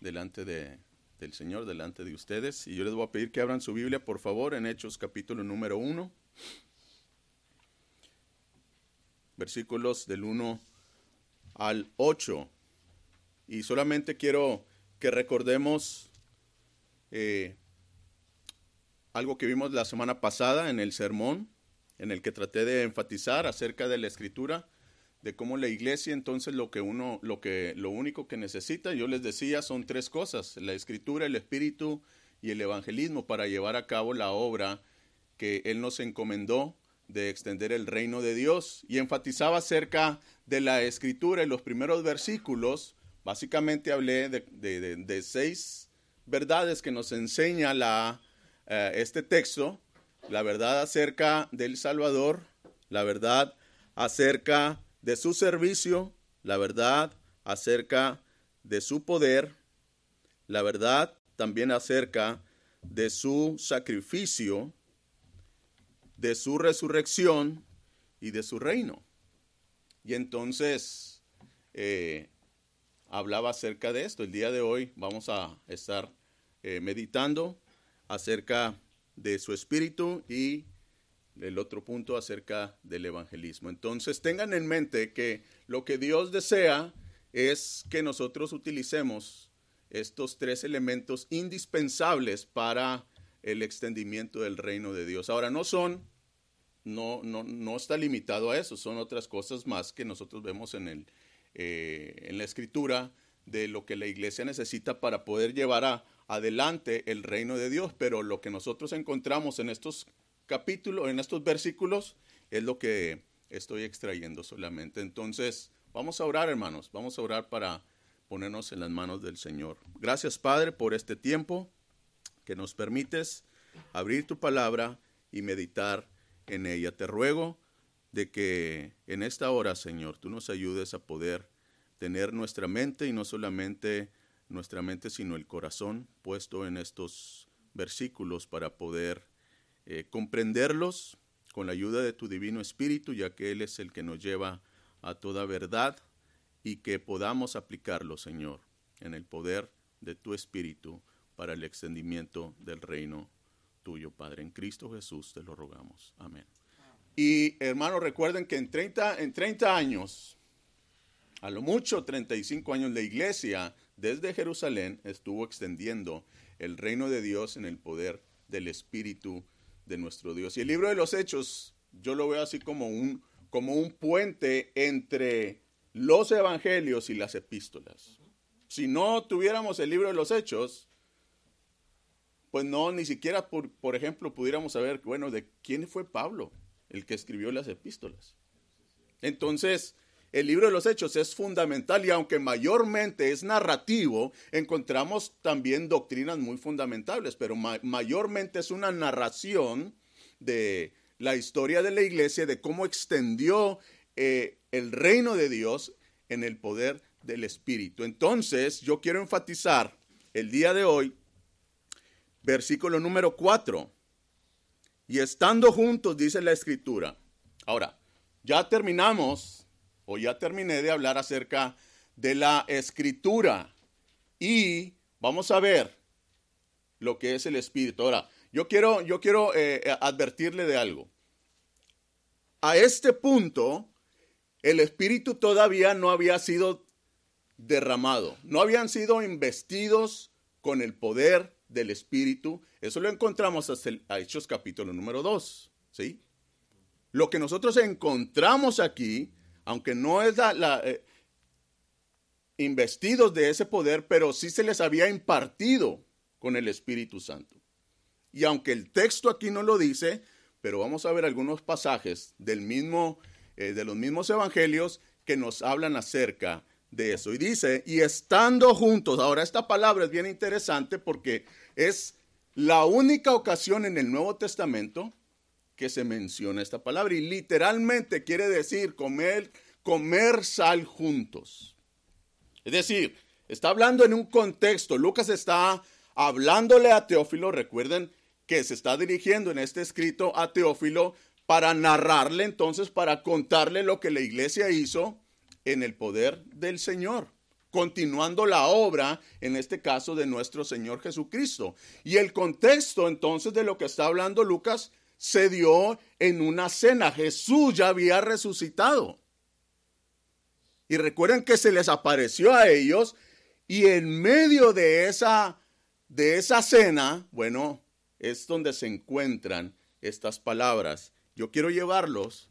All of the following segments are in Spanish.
delante de, del Señor, delante de ustedes. Y yo les voy a pedir que abran su Biblia, por favor, en Hechos capítulo número 1. Versículos del 1 al 8. Y solamente quiero que recordemos eh, algo que vimos la semana pasada en el sermón, en el que traté de enfatizar acerca de la escritura, de cómo la iglesia entonces lo que uno, lo que, lo único que necesita, yo les decía, son tres cosas, la escritura, el espíritu y el evangelismo para llevar a cabo la obra que Él nos encomendó de extender el reino de Dios. Y enfatizaba acerca de la escritura en los primeros versículos, básicamente hablé de, seis verdades que nos enseña la, eh, este texto, la verdad acerca del Salvador, la verdad acerca de su servicio, la verdad acerca de su poder, la verdad también acerca de su sacrificio, de su resurrección y de su reino. Y entonces eh, hablaba acerca de esto. El día de hoy vamos a estar eh, meditando acerca de su espíritu y el otro punto acerca del evangelismo. Entonces tengan en mente que lo que Dios desea es que nosotros utilicemos estos tres elementos indispensables para el extendimiento del reino de Dios. Ahora, no son, no, no, no está limitado a eso, son otras cosas más que nosotros vemos en, el, eh, en la escritura de lo que la iglesia necesita para poder llevar a, adelante el reino de Dios. Pero lo que nosotros encontramos en estos capítulos, en estos versículos, es lo que estoy extrayendo solamente. Entonces, vamos a orar, hermanos, vamos a orar para ponernos en las manos del Señor. Gracias, Padre, por este tiempo que nos permites abrir tu palabra y meditar en ella. Te ruego de que en esta hora, Señor, tú nos ayudes a poder tener nuestra mente y no solamente nuestra mente, sino el corazón puesto en estos versículos para poder eh, comprenderlos con la ayuda de tu Divino Espíritu, ya que Él es el que nos lleva a toda verdad y que podamos aplicarlo, Señor, en el poder de tu Espíritu para el extendimiento del reino tuyo, Padre. En Cristo Jesús te lo rogamos. Amén. Y hermanos, recuerden que en 30, en 30 años, a lo mucho 35 años, la iglesia desde Jerusalén estuvo extendiendo el reino de Dios en el poder del Espíritu de nuestro Dios. Y el libro de los Hechos, yo lo veo así como un, como un puente entre los evangelios y las epístolas. Si no tuviéramos el libro de los Hechos, pues no, ni siquiera, por, por ejemplo, pudiéramos saber, bueno, de quién fue Pablo, el que escribió las epístolas. Entonces, el libro de los Hechos es fundamental y aunque mayormente es narrativo, encontramos también doctrinas muy fundamentales, pero mayormente es una narración de la historia de la iglesia, de cómo extendió eh, el reino de Dios en el poder del Espíritu. Entonces, yo quiero enfatizar el día de hoy, versículo número 4. Y estando juntos, dice la escritura. Ahora, ya terminamos o ya terminé de hablar acerca de la escritura y vamos a ver lo que es el espíritu. Ahora, yo quiero, yo quiero eh, advertirle de algo. A este punto, el espíritu todavía no había sido derramado, no habían sido investidos con el poder del espíritu. Eso lo encontramos hasta el, Hechos capítulo número 2, ¿sí? Lo que nosotros encontramos aquí aunque no es la, eh, investidos de ese poder, pero sí se les había impartido con el Espíritu Santo. Y aunque el texto aquí no lo dice, pero vamos a ver algunos pasajes del mismo, eh, de los mismos evangelios que nos hablan acerca de eso. Y dice, y estando juntos, ahora esta palabra es bien interesante porque es la única ocasión en el Nuevo Testamento que se menciona esta palabra y literalmente quiere decir comer, comer sal juntos. Es decir, está hablando en un contexto. Lucas está hablándole a Teófilo, recuerden que se está dirigiendo en este escrito a Teófilo para narrarle entonces, para contarle lo que la iglesia hizo en el poder del Señor continuando la obra, en este caso, de nuestro Señor Jesucristo. Y el contexto entonces de lo que está hablando Lucas se dio en una cena. Jesús ya había resucitado. Y recuerden que se les apareció a ellos y en medio de esa, de esa cena, bueno, es donde se encuentran estas palabras. Yo quiero llevarlos,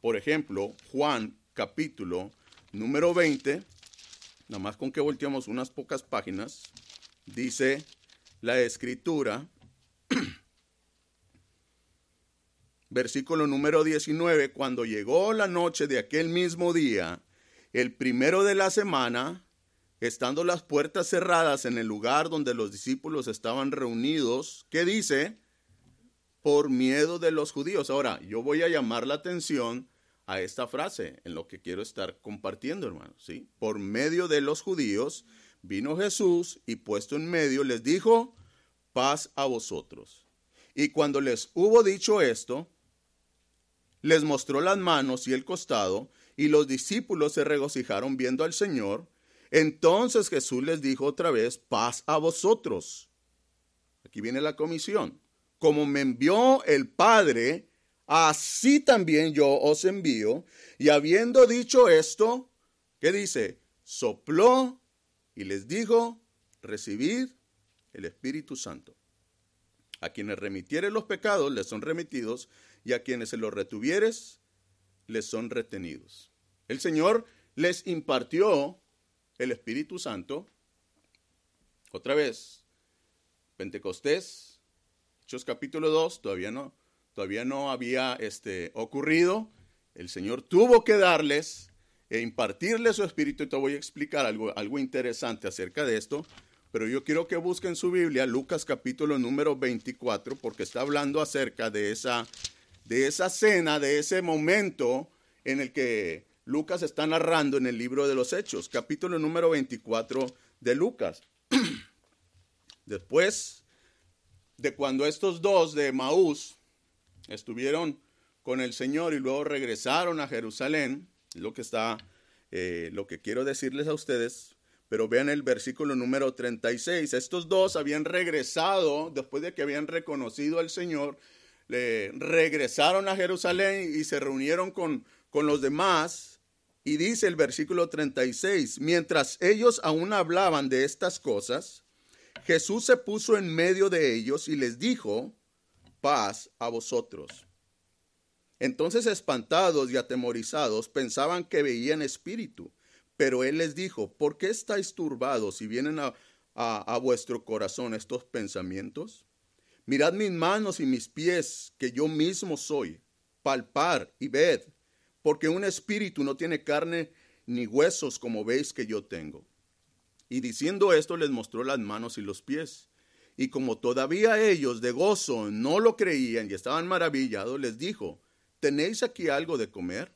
por ejemplo, Juan capítulo número 20, nada más con que volteamos unas pocas páginas, dice la escritura, versículo número 19, cuando llegó la noche de aquel mismo día, el primero de la semana, estando las puertas cerradas en el lugar donde los discípulos estaban reunidos, ¿qué dice? Por miedo de los judíos. Ahora, yo voy a llamar la atención a esta frase en lo que quiero estar compartiendo, hermanos. Por medio de los judíos vino Jesús y puesto en medio les dijo, paz a vosotros. Y cuando les hubo dicho esto, les mostró las manos y el costado, y los discípulos se regocijaron viendo al Señor. Entonces Jesús les dijo otra vez, paz a vosotros. Aquí viene la comisión. Como me envió el Padre, así también yo os envío. Y habiendo dicho esto, ¿qué dice? Sopló y les dijo, recibid el Espíritu Santo. A quienes remitieres los pecados les son remitidos, y a quienes se los retuvieres les son retenidos. El Señor les impartió el Espíritu Santo. Otra vez, Pentecostés, Hechos capítulo 2, todavía no, todavía no había este, ocurrido. El Señor tuvo que darles e impartirles su Espíritu. Y te voy a explicar algo, algo interesante acerca de esto. Pero yo quiero que busquen su Biblia, Lucas capítulo número 24, porque está hablando acerca de esa de esa cena, de ese momento en el que Lucas está narrando en el libro de los Hechos, capítulo número 24 de Lucas. Después de cuando estos dos de Maús estuvieron con el Señor y luego regresaron a Jerusalén, lo que está, eh, lo que quiero decirles a ustedes, pero vean el versículo número 36. Estos dos habían regresado después de que habían reconocido al Señor regresaron a Jerusalén y se reunieron con, con los demás. Y dice el versículo 36, mientras ellos aún hablaban de estas cosas, Jesús se puso en medio de ellos y les dijo, paz a vosotros. Entonces espantados y atemorizados pensaban que veían espíritu, pero él les dijo, ¿por qué estáis turbados y vienen a, a vuestro corazón estos pensamientos? Mirad mis manos y mis pies, que yo mismo soy. Palpar y ved, porque un espíritu no tiene carne ni huesos como veis que yo tengo. Y diciendo esto les mostró las manos y los pies. Y como todavía ellos de gozo no lo creían y estaban maravillados, les dijo, ¿tenéis aquí algo de comer?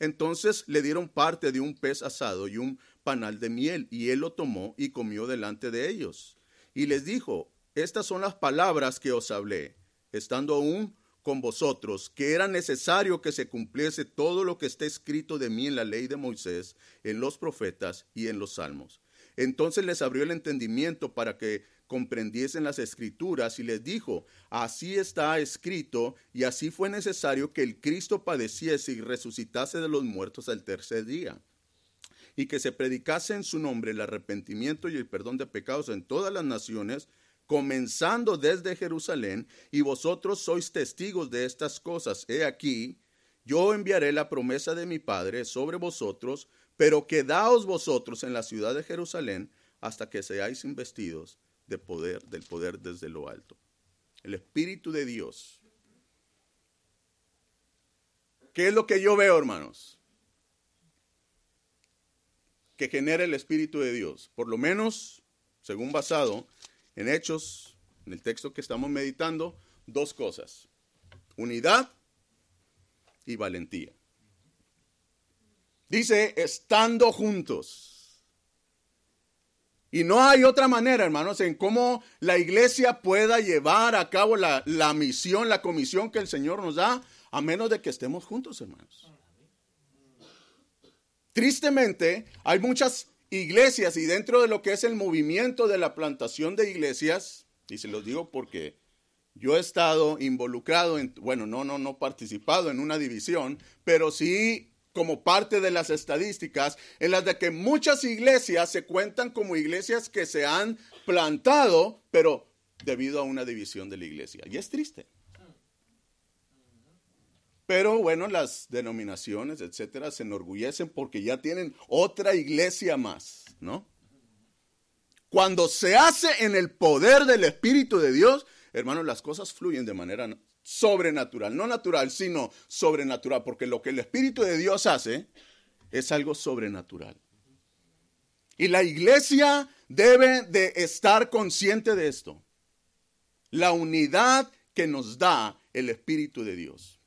Entonces le dieron parte de un pez asado y un panal de miel, y él lo tomó y comió delante de ellos. Y les dijo, estas son las palabras que os hablé, estando aún con vosotros, que era necesario que se cumpliese todo lo que está escrito de mí en la ley de Moisés, en los profetas y en los salmos. Entonces les abrió el entendimiento para que comprendiesen las escrituras y les dijo, así está escrito y así fue necesario que el Cristo padeciese y resucitase de los muertos al tercer día y que se predicase en su nombre el arrepentimiento y el perdón de pecados en todas las naciones, comenzando desde Jerusalén, y vosotros sois testigos de estas cosas. He aquí, yo enviaré la promesa de mi Padre sobre vosotros, pero quedaos vosotros en la ciudad de Jerusalén hasta que seáis investidos de poder, del poder desde lo alto. El Espíritu de Dios. ¿Qué es lo que yo veo, hermanos? Que genera el Espíritu de Dios. Por lo menos, según basado en Hechos, en el texto que estamos meditando, dos cosas. Unidad y valentía. Dice, estando juntos. Y no hay otra manera, hermanos, en cómo la iglesia pueda llevar a cabo la, la, misión, la comisión que el Señor nos da, a menos de que estemos juntos, hermanos. Tristemente, hay muchas iglesias y dentro de lo que es el movimiento de la plantación de iglesias, y se los digo porque yo he estado involucrado en, bueno, no, no, no participado en una división, pero sí como parte de las estadísticas en las de que muchas iglesias se cuentan como iglesias que se han plantado, pero debido a una división de la iglesia. Y es triste. Pero bueno, las denominaciones, etcétera, se enorgullecen porque ya tienen otra iglesia más, ¿no? Cuando se hace en el poder del Espíritu de Dios, hermanos, las cosas fluyen de manera sobrenatural, no natural, sino sobrenatural, porque lo que el Espíritu de Dios hace es algo sobrenatural. Y la iglesia debe de estar consciente de esto. La unidad que nos da el Espíritu de Dios.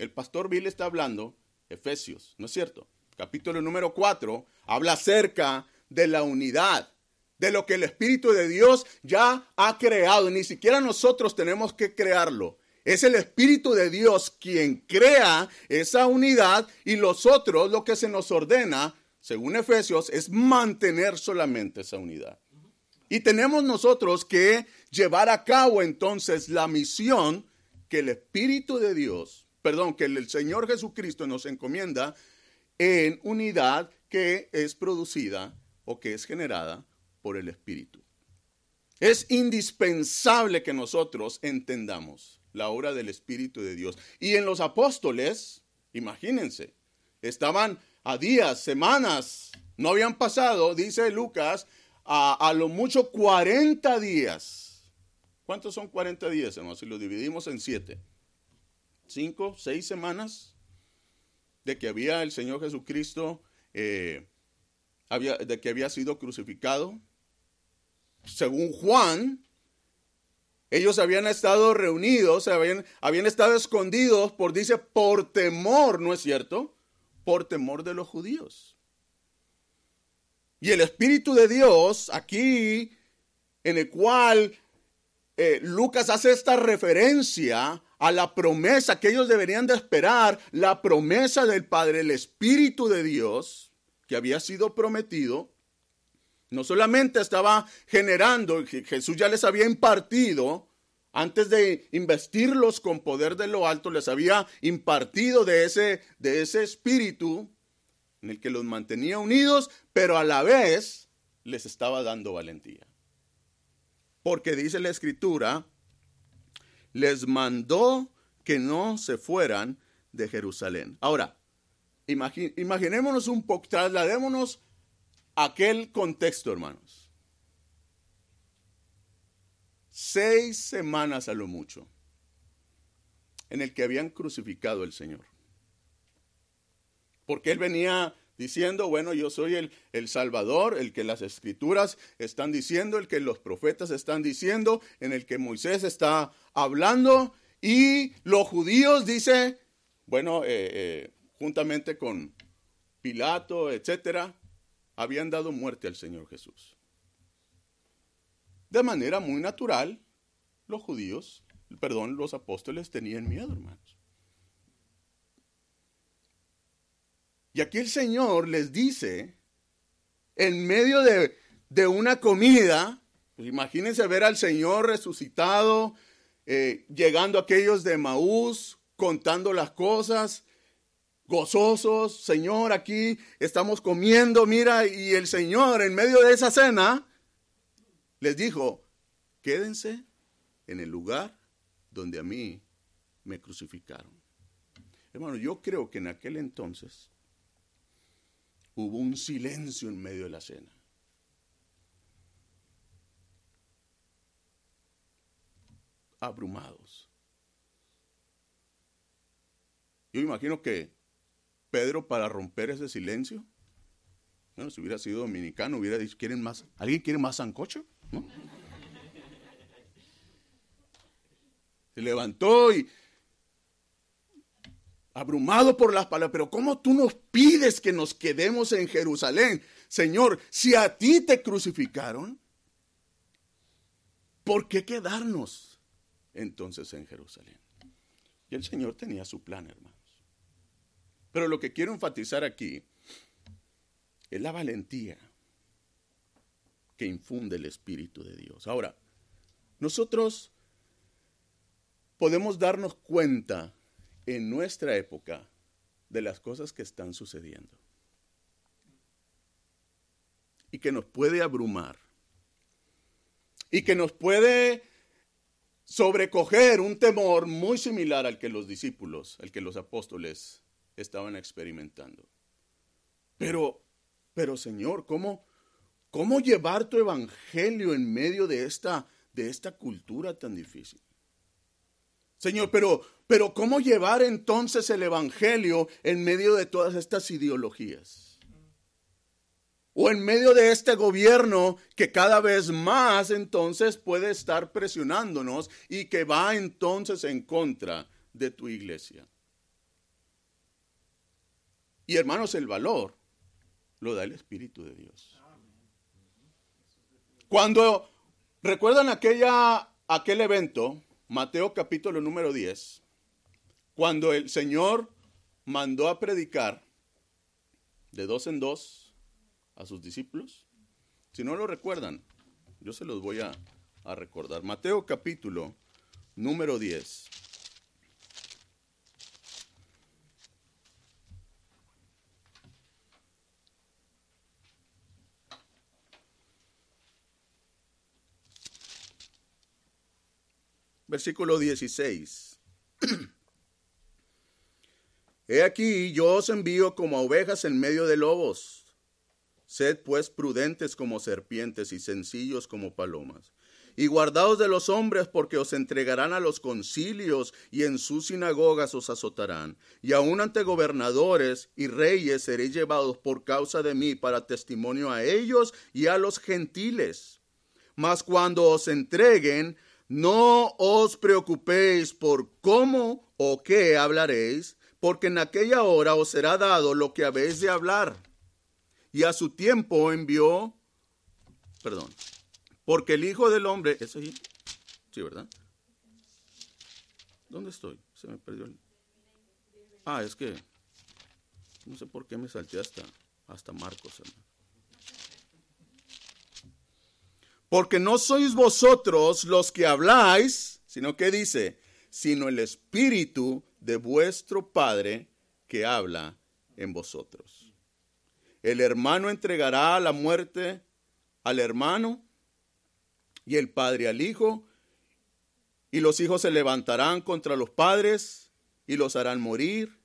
El pastor Bill está hablando, Efesios, ¿no es cierto? Capítulo número 4, habla acerca de la unidad, de lo que el Espíritu de Dios ya ha creado. Ni siquiera nosotros tenemos que crearlo. Es el Espíritu de Dios quien crea esa unidad y los otros lo que se nos ordena, según Efesios, es mantener solamente esa unidad. Y tenemos nosotros que llevar a cabo entonces la misión que el Espíritu de Dios perdón, que el Señor Jesucristo nos encomienda en unidad que es producida o que es generada por el Espíritu. Es indispensable que nosotros entendamos la obra del Espíritu de Dios. Y en los apóstoles, imagínense, estaban a días, semanas, no habían pasado, dice Lucas, a, lo mucho 40 días. ¿Cuántos son 40 días, hermanos? Si lo dividimos en siete cinco, seis semanas de que había el Señor Jesucristo, eh, había, de que había sido crucificado. Según Juan, ellos habían estado reunidos, habían, habían estado escondidos por, dice, por temor, ¿no es cierto? Por temor de los judíos. Y el Espíritu de Dios aquí, en el cual eh, Lucas hace esta referencia a la promesa que ellos deberían de esperar, la promesa del Padre, el Espíritu de Dios, que había sido prometido, no solamente estaba generando, Jesús ya les había impartido, antes de investirlos con poder de lo alto, les había impartido de ese, de ese espíritu en el que los mantenía unidos, pero a la vez les estaba dando valentía. Porque dice la escritura, les mandó que no se fueran de Jerusalén. Ahora, imaginémonos un poco, trasladémonos a aquel contexto, hermanos. Seis semanas a lo mucho en el que habían crucificado al Señor. Porque Él venía diciendo, bueno, yo soy el, el, Salvador, el que las escrituras están diciendo, el que los profetas están diciendo, en el que Moisés está hablando, y los judíos dice, bueno, eh, eh, juntamente con Pilato, etcétera, habían dado muerte al Señor Jesús. De manera muy natural, los judíos, perdón, los apóstoles tenían miedo, hermanos. Y aquí el Señor les dice, en medio de, una comida, pues imagínense ver al Señor resucitado, eh, llegando aquellos de Maús, contando las cosas, gozosos, Señor, aquí estamos comiendo, mira, y el Señor en medio de esa cena les dijo, quédense en el lugar donde a mí me crucificaron. Hermano, yo creo que en aquel entonces hubo un silencio en medio de la cena. Abrumados. Yo imagino que Pedro para romper ese silencio, bueno, si hubiera sido dominicano, hubiera dicho, ¿quieren más? ¿Alguien quiere más sancocho? Se levantó y abrumado por las palabras, pero ¿cómo tú nos pides que nos quedemos en Jerusalén? Señor, si a ti te crucificaron, ¿por qué quedarnos entonces en Jerusalén? Y el Señor tenía su plan, hermanos. Pero lo que quiero enfatizar aquí es la valentía que infunde el Espíritu de Dios. Ahora, nosotros podemos darnos cuenta en nuestra época de las cosas que están sucediendo y que nos puede abrumar y que nos puede sobrecoger un temor muy similar al que los discípulos, al que los apóstoles estaban experimentando. Pero, pero Señor, ¿cómo, cómo llevar tu evangelio en medio de esta, de esta cultura tan difícil? Señor, pero, pero ¿cómo llevar entonces el evangelio en medio de todas estas ideologías? o en medio de este gobierno que cada vez más entonces puede estar presionándonos y que va entonces en contra de tu iglesia. Y hermanos, el valor lo da el Espíritu de Dios. Cuando recuerdan aquella, aquel evento, Mateo capítulo número 10, cuando el Señor mandó a predicar de dos en dos, a sus discípulos? Si no lo recuerdan, yo se los voy a, recordar. Mateo capítulo número 10. Versículo 16. He aquí, yo os envío como ovejas en medio de lobos. Sed pues prudentes como serpientes y sencillos como palomas. Y guardaos de los hombres porque os entregarán a los concilios y en sus sinagogas os azotarán. Y aun ante gobernadores y reyes seréis llevados por causa de mí para testimonio a ellos y a los gentiles. Mas cuando os entreguen, no os preocupéis por cómo o qué hablaréis, porque en aquella hora os será dado lo que habéis de hablar y a su tiempo envió, perdón, porque el Hijo del Hombre, ¿es ahí? Sí, ¿verdad? ¿Dónde estoy? Se me perdió el... Ah, es que no sé por qué me salté hasta, hasta Marcos, Porque no sois vosotros los que habláis, sino que dice, sino el Espíritu de vuestro Padre que habla en vosotros. El hermano entregará a la muerte al hermano y el padre al hijo, y los hijos se levantarán contra los padres y los harán morir,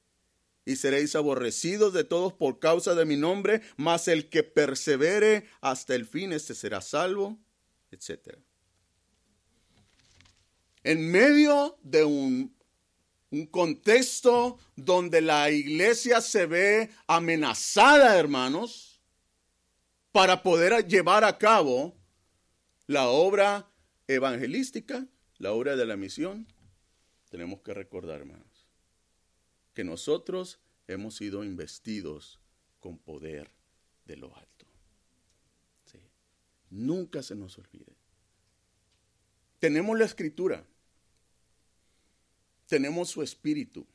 y seréis aborrecidos de todos por causa de mi nombre, mas el que persevere hasta el fin, este será salvo, etc. En medio de un un contexto donde la iglesia se ve amenazada, hermanos, para poder llevar a cabo la obra evangelística, la obra de la misión, tenemos que recordar, hermanos, que nosotros hemos sido investidos con poder de lo alto. Nunca se nos olvide. Tenemos la escritura tenemos su espíritu.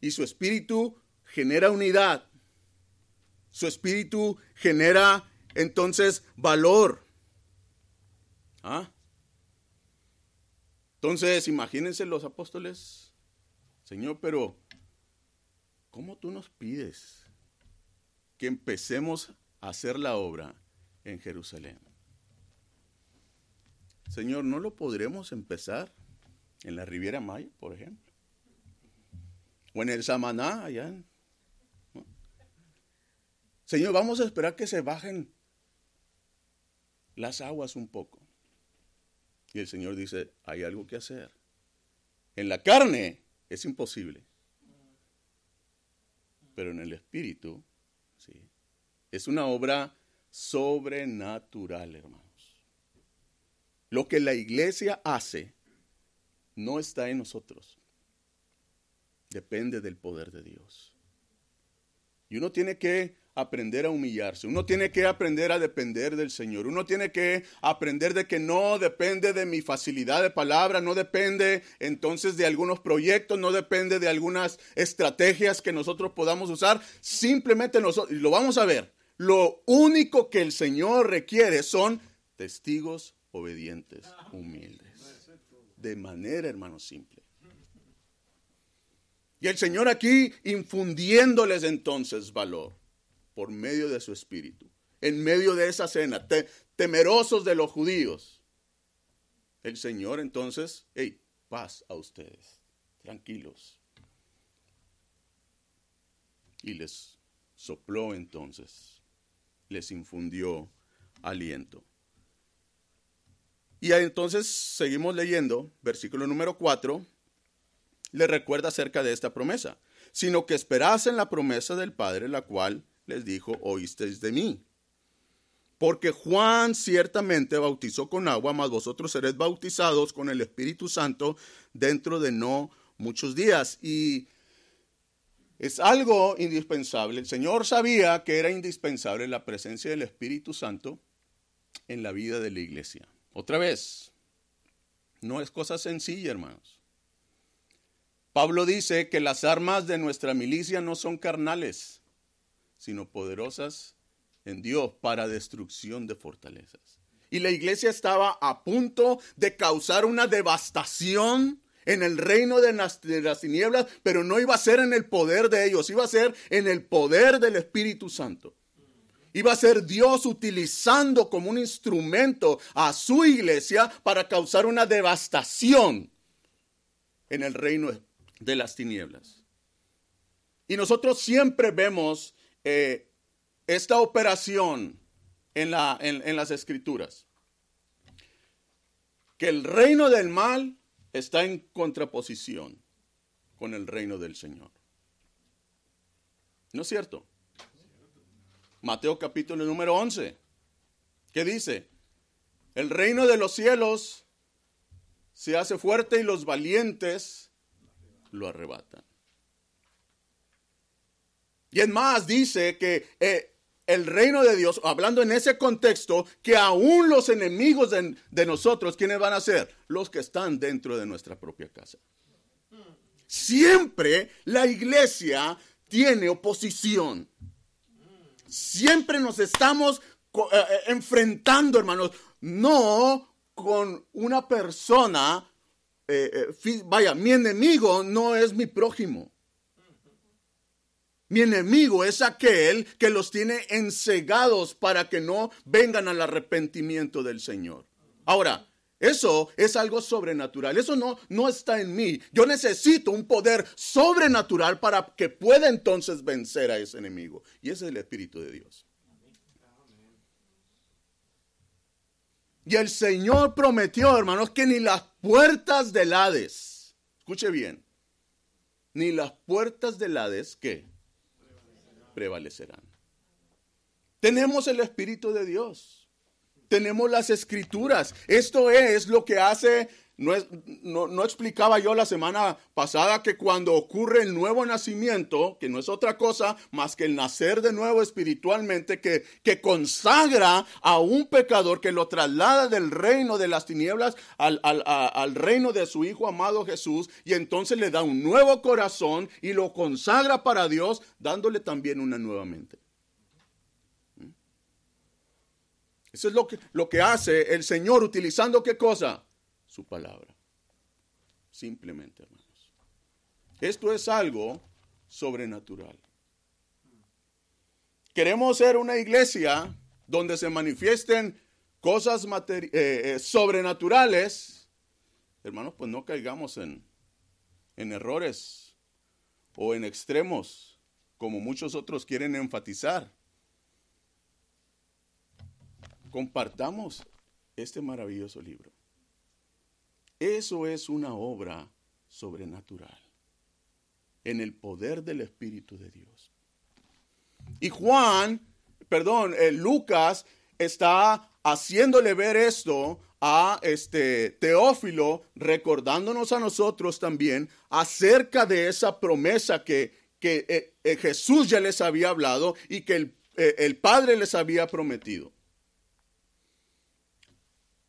Y su espíritu genera unidad. Su espíritu genera entonces valor. ¿Ah? Entonces, imagínense los apóstoles, Señor, pero ¿cómo tú nos pides que empecemos a hacer la obra en Jerusalén? Señor, ¿no lo podremos empezar? En la Riviera Maya, por ejemplo. O en el Samaná, allá. Señor, vamos a esperar que se bajen las aguas un poco. Y el Señor dice, hay algo que hacer. En la carne es imposible. Pero en el espíritu, sí. Es una obra sobrenatural, hermanos. Lo que la iglesia hace no está en nosotros. Depende del poder de Dios. Y uno tiene que aprender a humillarse, uno tiene que aprender a depender del Señor, uno tiene que aprender de que no depende de mi facilidad de palabra, no depende entonces de algunos proyectos, no depende de algunas estrategias que nosotros podamos usar, simplemente nosotros, lo vamos a ver, lo único que el Señor requiere son testigos obedientes, humildes. De manera, hermano, simple. Y el Señor aquí infundiéndoles entonces valor por medio de su espíritu, en medio de esa cena, temerosos de los judíos. El Señor entonces, hey, paz a ustedes, tranquilos. Y les sopló entonces, les infundió aliento. Y entonces seguimos leyendo, versículo número 4, le recuerda acerca de esta promesa, sino que esperasen la promesa del Padre, la cual les dijo, oísteis de mí. Porque Juan ciertamente bautizó con agua, mas vosotros seréis bautizados con el Espíritu Santo dentro de no muchos días. Y es algo indispensable. El Señor sabía que era indispensable la presencia del Espíritu Santo en la vida de la iglesia. Otra vez, no es cosa sencilla, hermanos. Pablo dice que las armas de nuestra milicia no son carnales, sino poderosas en Dios para destrucción de fortalezas. Y la iglesia estaba a punto de causar una devastación en el reino de las, de las, tinieblas, pero no iba a ser en el poder de ellos, iba a ser en el poder del Espíritu Santo. Iba a ser Dios utilizando como un instrumento a su iglesia para causar una devastación en el reino de las tinieblas. Y nosotros siempre vemos eh, esta operación en, en las escrituras. Que el reino del mal está en contraposición con el reino del Señor. ¿No es cierto? Mateo capítulo número 11. ¿Qué dice? El reino de los cielos se hace fuerte y los valientes lo arrebatan. Y es más, dice que eh, el reino de Dios, hablando en ese contexto, que aún los enemigos de, de nosotros, ¿quiénes van a ser? Los que están dentro de nuestra propia casa. Siempre la iglesia tiene oposición. Siempre nos estamos eh, eh, enfrentando, hermanos, no con una persona, eh, vaya, mi enemigo no es mi prójimo. Mi enemigo es aquel que los tiene encegados para que no vengan al arrepentimiento del Señor. Ahora, eso es algo sobrenatural. Eso no, no está en mí. Yo necesito un poder sobrenatural para que pueda entonces vencer a ese enemigo. Y ese es el Espíritu de Dios. Y el Señor prometió, hermanos, que ni las puertas del Hades, escuche bien, ni las puertas del Hades, ¿qué? Prevalecerán. Tenemos el Espíritu de Dios tenemos las escrituras. Esto es lo que hace, no, no, explicaba yo la semana pasada que cuando ocurre el nuevo nacimiento, que no es otra cosa más que el nacer de nuevo espiritualmente, que, consagra a un pecador, que lo traslada del reino de las tinieblas al, al reino de su Hijo amado Jesús, y entonces le da un nuevo corazón y lo consagra para Dios, dándole también una nueva mente. Eso es lo que, lo que hace el Señor utilizando qué cosa? Su palabra. Simplemente, hermanos. Esto es algo sobrenatural. Queremos ser una iglesia donde se manifiesten cosas eh, eh, sobrenaturales. Hermanos, pues no caigamos en, en errores o en extremos como muchos otros quieren enfatizar compartamos este maravilloso libro. Eso es una obra sobrenatural en el poder del Espíritu de Dios. Y Juan, perdón, eh, Lucas está haciéndole ver esto a este Teófilo, recordándonos a nosotros también acerca de esa promesa que, que eh, eh, Jesús ya les había hablado y que el, el Padre les había prometido.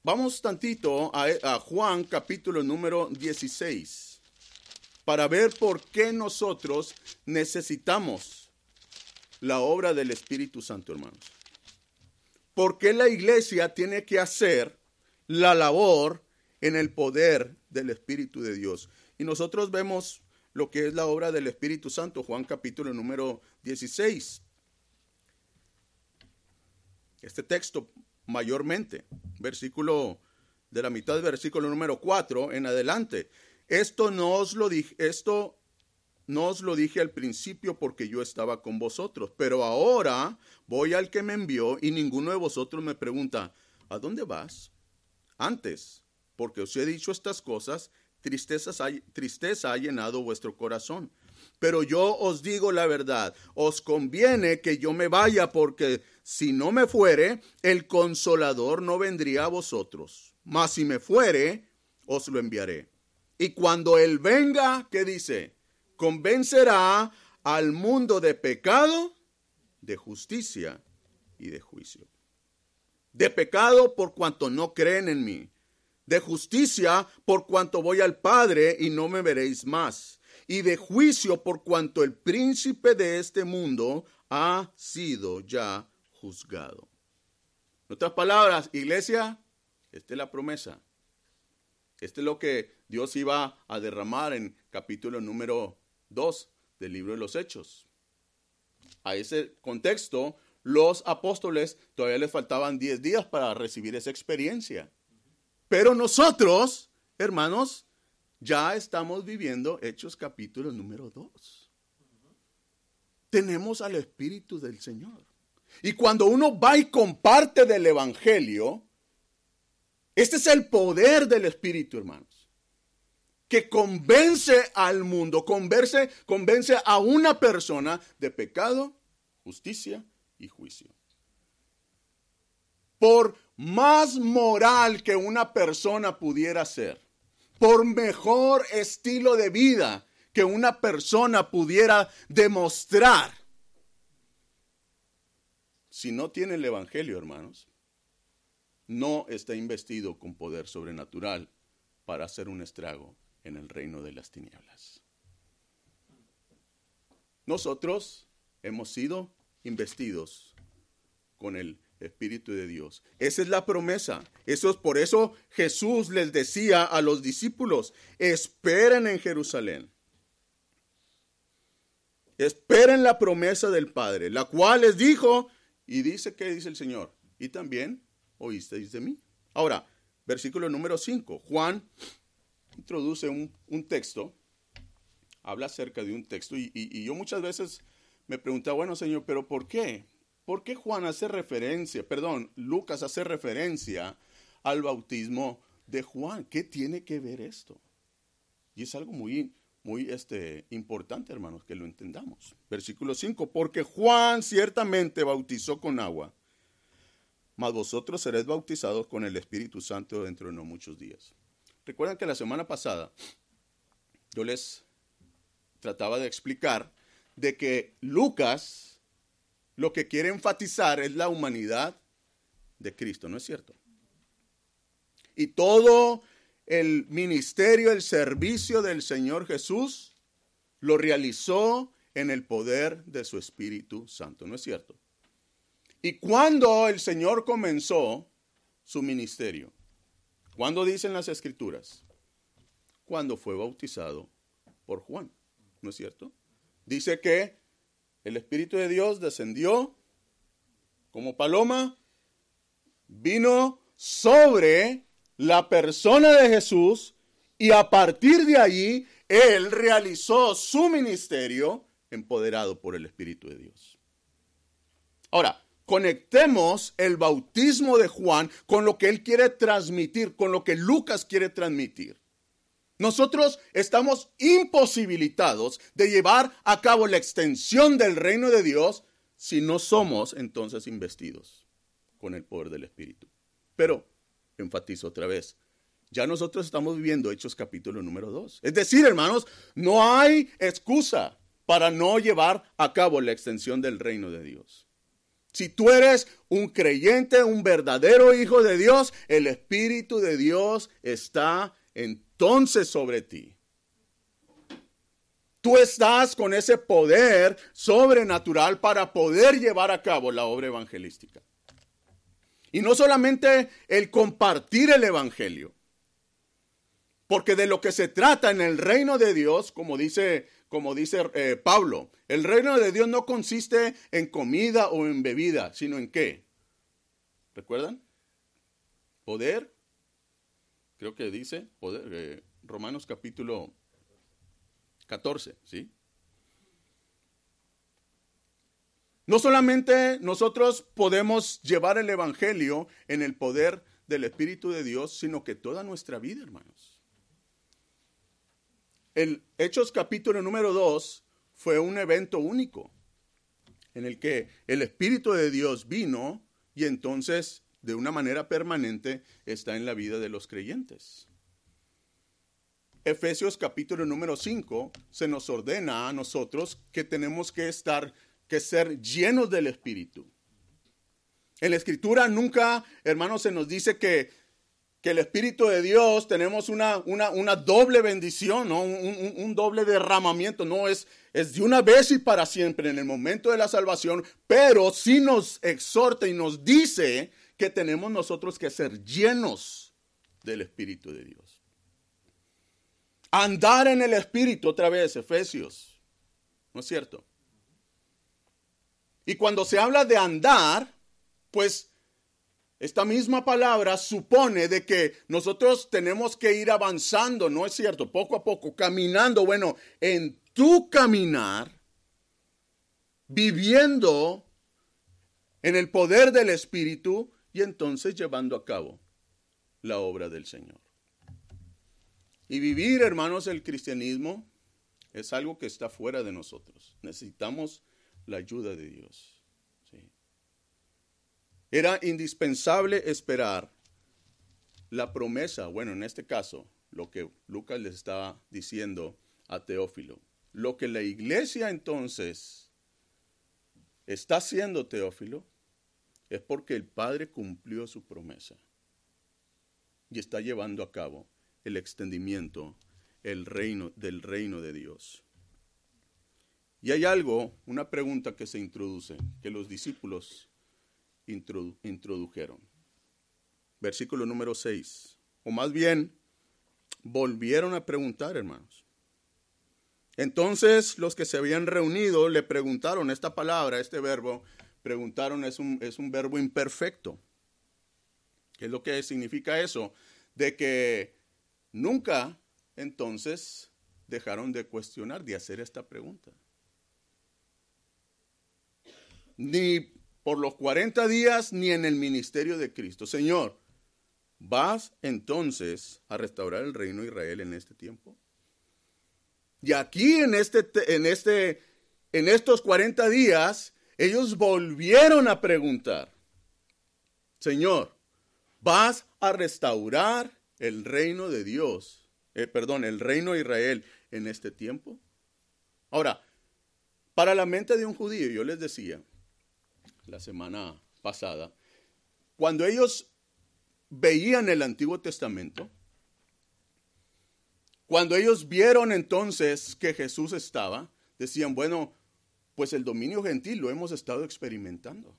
Vamos tantito a, Juan capítulo número 16 para ver por qué nosotros necesitamos la obra del Espíritu Santo, hermanos? ¿Por qué la iglesia tiene que hacer la labor en el poder del Espíritu de Dios? Y nosotros vemos lo que es la obra del Espíritu Santo, Juan capítulo número 16. Este texto mayormente, versículo de la mitad versículo número 4 en adelante. Esto no os lo dije, esto no os lo dije al principio porque yo estaba con vosotros, pero ahora voy al que me envió y ninguno de vosotros me pregunta, ¿a dónde vas? Antes, porque os he dicho estas cosas, tristeza ha llenado vuestro corazón. Pero yo os digo la verdad, os conviene que yo me vaya porque si no me fuere, el consolador no vendría a vosotros. Mas si me fuere, os lo enviaré. Y cuando Él venga, ¿qué dice? Convencerá al mundo de pecado, de justicia y de juicio. De pecado por cuanto no creen en mí. De justicia por cuanto voy al Padre y no me veréis más. Y de juicio por cuanto el príncipe de este mundo ha sido ya juzgado. En otras palabras, iglesia, esta es la promesa. Este es lo que Dios iba a derramar en capítulo número 2 del libro de los Hechos. A ese contexto, los apóstoles todavía les faltaban 10 días para recibir esa experiencia. Pero nosotros, hermanos, ya estamos viviendo Hechos capítulo número 2. Tenemos al Espíritu del Señor. Y cuando uno va y comparte del Evangelio, este es el poder del Espíritu, hermanos. Que convence al mundo, convence, convence a una persona de pecado, justicia y juicio. Por más moral que una persona pudiera ser, por mejor estilo de vida que una persona pudiera demostrar, si no tiene el Evangelio, hermanos, no está investido con poder sobrenatural para hacer un estrago en el reino de las tinieblas. Nosotros hemos sido investidos con el Espíritu de Dios. Esa es la promesa. Eso es por eso Jesús les decía a los discípulos, esperen en Jerusalén. Esperen la promesa del Padre, la cual les dijo, y dice que dice el Señor, y también oísteis de mí. Ahora, versículo número 5. Juan introduce un, texto, habla acerca de un texto, y, y, yo muchas veces me preguntaba, bueno, Señor, pero ¿por qué? ¿Por qué Juan hace referencia, perdón, Lucas hace referencia al bautismo de Juan? ¿Qué tiene que ver esto? Y es algo muy, muy este, importante, hermanos, que lo entendamos. Versículo 5, porque Juan ciertamente bautizó con agua, mas vosotros seréis bautizados con el Espíritu Santo dentro de no muchos días. Recuerdan que la semana pasada yo les trataba de explicar de que Lucas lo que quiere enfatizar es la humanidad de Cristo, ¿no es cierto? Y todo el ministerio, el servicio del Señor Jesús, lo realizó en el poder de su Espíritu Santo, ¿no es cierto? Y cuando el Señor comenzó su ministerio, ¿cuándo dicen las escrituras? Cuando fue bautizado por Juan, ¿no es cierto? Dice que el Espíritu de Dios descendió como paloma, vino sobre la persona de Jesús y a partir de allí él realizó su ministerio empoderado por el Espíritu de Dios. Ahora, conectemos el bautismo de Juan con lo que él quiere transmitir, con lo que Lucas quiere transmitir. Nosotros estamos imposibilitados de llevar a cabo la extensión del reino de Dios si no somos entonces investidos con el poder del Espíritu. Pero enfatizo otra vez, ya nosotros estamos viviendo Hechos capítulo número 2. Es decir, hermanos, no hay excusa para no llevar a cabo la extensión del reino de Dios. Si tú eres un creyente, un verdadero hijo de Dios, el Espíritu de Dios está entonces sobre ti. tú estás con ese poder sobrenatural para poder llevar a cabo la obra evangelística. Y no solamente el compartir el Evangelio, porque de lo que se trata en el reino de Dios, como dice, como dice eh, Pablo, el reino de Dios no consiste en comida o en bebida, sino en qué. ¿Recuerdan? Poder. Creo que dice poder, eh, Romanos capítulo 14, ¿sí? No solamente nosotros podemos llevar el Evangelio en el poder del Espíritu de Dios, sino que toda nuestra vida, hermanos. El Hechos capítulo número 2 fue un evento único en el que el Espíritu de Dios vino y entonces de una manera permanente está en la vida de los creyentes. Efesios capítulo número 5 se nos ordena a nosotros que tenemos que estar que ser llenos del Espíritu. En la Escritura nunca, hermanos, se nos dice que, que el Espíritu de Dios tenemos una, una, doble bendición, ¿no? un, doble derramamiento. No es, es de una vez y para siempre en el momento de la salvación, pero sí nos exhorta y nos dice que tenemos nosotros que ser llenos del Espíritu de Dios. Andar en el Espíritu, otra vez, Efesios. ¿No es cierto? Y cuando se habla de andar, pues esta misma palabra supone de que nosotros tenemos que ir avanzando, ¿no es cierto? Poco a poco, caminando. Bueno, en tu caminar, viviendo en el poder del Espíritu y entonces llevando a cabo la obra del Señor. Y vivir, hermanos, el cristianismo es algo que está fuera de nosotros. Necesitamos la ayuda de Dios. Era indispensable esperar la promesa, bueno, en este caso, lo que Lucas les estaba diciendo a Teófilo. Lo que la iglesia entonces está haciendo, Teófilo, es porque el Padre cumplió su promesa y está llevando a cabo el extendimiento el reino, del reino de Dios. Y hay algo, una pregunta que se introduce, que los discípulos introdujeron. Versículo número 6. O más bien, volvieron a preguntar, hermanos. Entonces los que se habían reunido le preguntaron esta palabra, este verbo, preguntaron es un, es un verbo imperfecto. ¿Qué es lo que significa eso? De que nunca entonces dejaron de cuestionar, de hacer esta pregunta ni por los 40 días, ni en el ministerio de Cristo. Señor, ¿vas entonces a restaurar el reino de Israel en este tiempo? Y aquí en, este, en, este, en estos 40 días, ellos volvieron a preguntar, Señor, ¿vas a restaurar el reino de Dios? Eh, perdón, el reino de Israel en este tiempo. Ahora, para la mente de un judío, yo les decía, la semana pasada, cuando ellos veían el Antiguo Testamento, cuando ellos vieron entonces que Jesús estaba, decían, bueno, pues el dominio gentil lo hemos estado experimentando.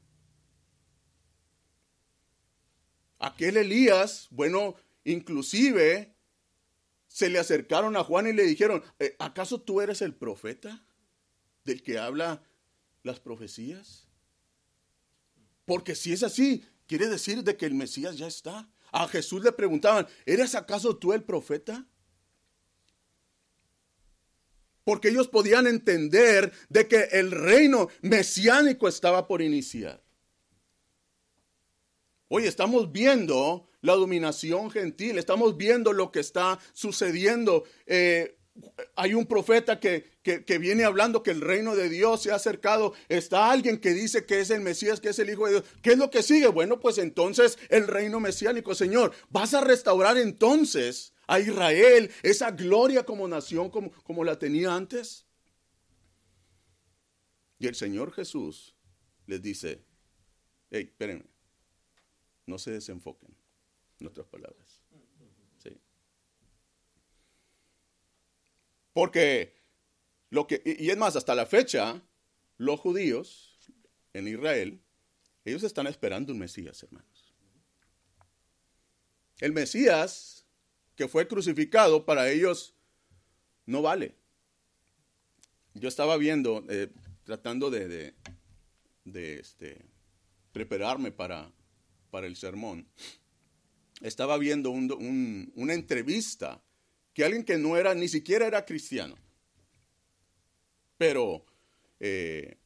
Aquel Elías, bueno, inclusive se le acercaron a Juan y le dijeron, eh, ¿acaso tú eres el profeta del que habla las profecías? Porque si es así, quiere decir de que el Mesías ya está. A Jesús le preguntaban, ¿eres acaso tú el profeta? Porque ellos podían entender de que el reino mesiánico estaba por iniciar. Hoy estamos viendo la dominación gentil, estamos viendo lo que está sucediendo. Eh, hay un profeta que, viene hablando que el reino de Dios se ha acercado. Está alguien que dice que es el Mesías, que es el Hijo de Dios. ¿Qué es lo que sigue? Bueno, pues entonces el reino mesiánico, Señor, vas a restaurar entonces a Israel esa gloria como nación como, como la tenía antes. Y el Señor Jesús les dice, hey, espérenme, no se desenfoquen, en otras palabras. Porque lo que, y es más, hasta la fecha, los judíos en Israel, ellos están esperando un Mesías, hermanos. El Mesías que fue crucificado para ellos no vale. Yo estaba viendo, eh, tratando de, de, este, prepararme para, para el sermón, estaba viendo una entrevista que alguien que no era, ni siquiera era cristiano, pero, eh,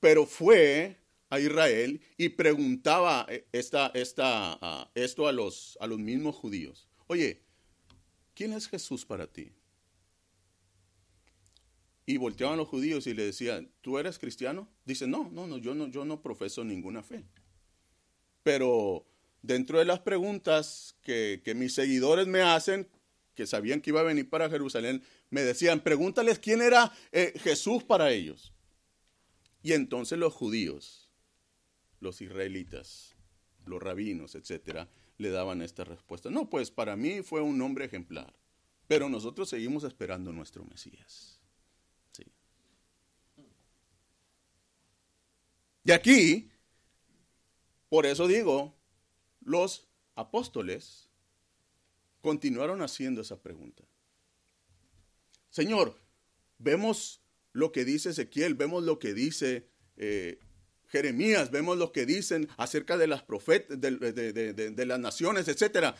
pero fue a Israel y preguntaba eh, esta, esta, ah, esto a los, a los mismos judíos. Oye, ¿quién es Jesús para ti? Y volteaban los judíos y le decían, ¿tú eres cristiano? Dice, no, no, no, yo no, yo no profeso ninguna fe. Pero dentro de las preguntas que, mis seguidores me hacen, que sabían que iba a venir para Jerusalén, me decían, pregúntales quién era eh, Jesús para ellos. Y entonces los judíos, los israelitas, los rabinos, etcétera, le daban esta respuesta. No, pues para mí fue un hombre ejemplar, pero nosotros seguimos esperando nuestro Mesías. Sí. Y aquí, por eso digo, los apóstoles continuaron haciendo esa pregunta. Señor, vemos lo que dice Ezequiel, vemos lo que dice eh, Jeremías, vemos lo que dicen acerca de las profetas, de, las naciones, etc.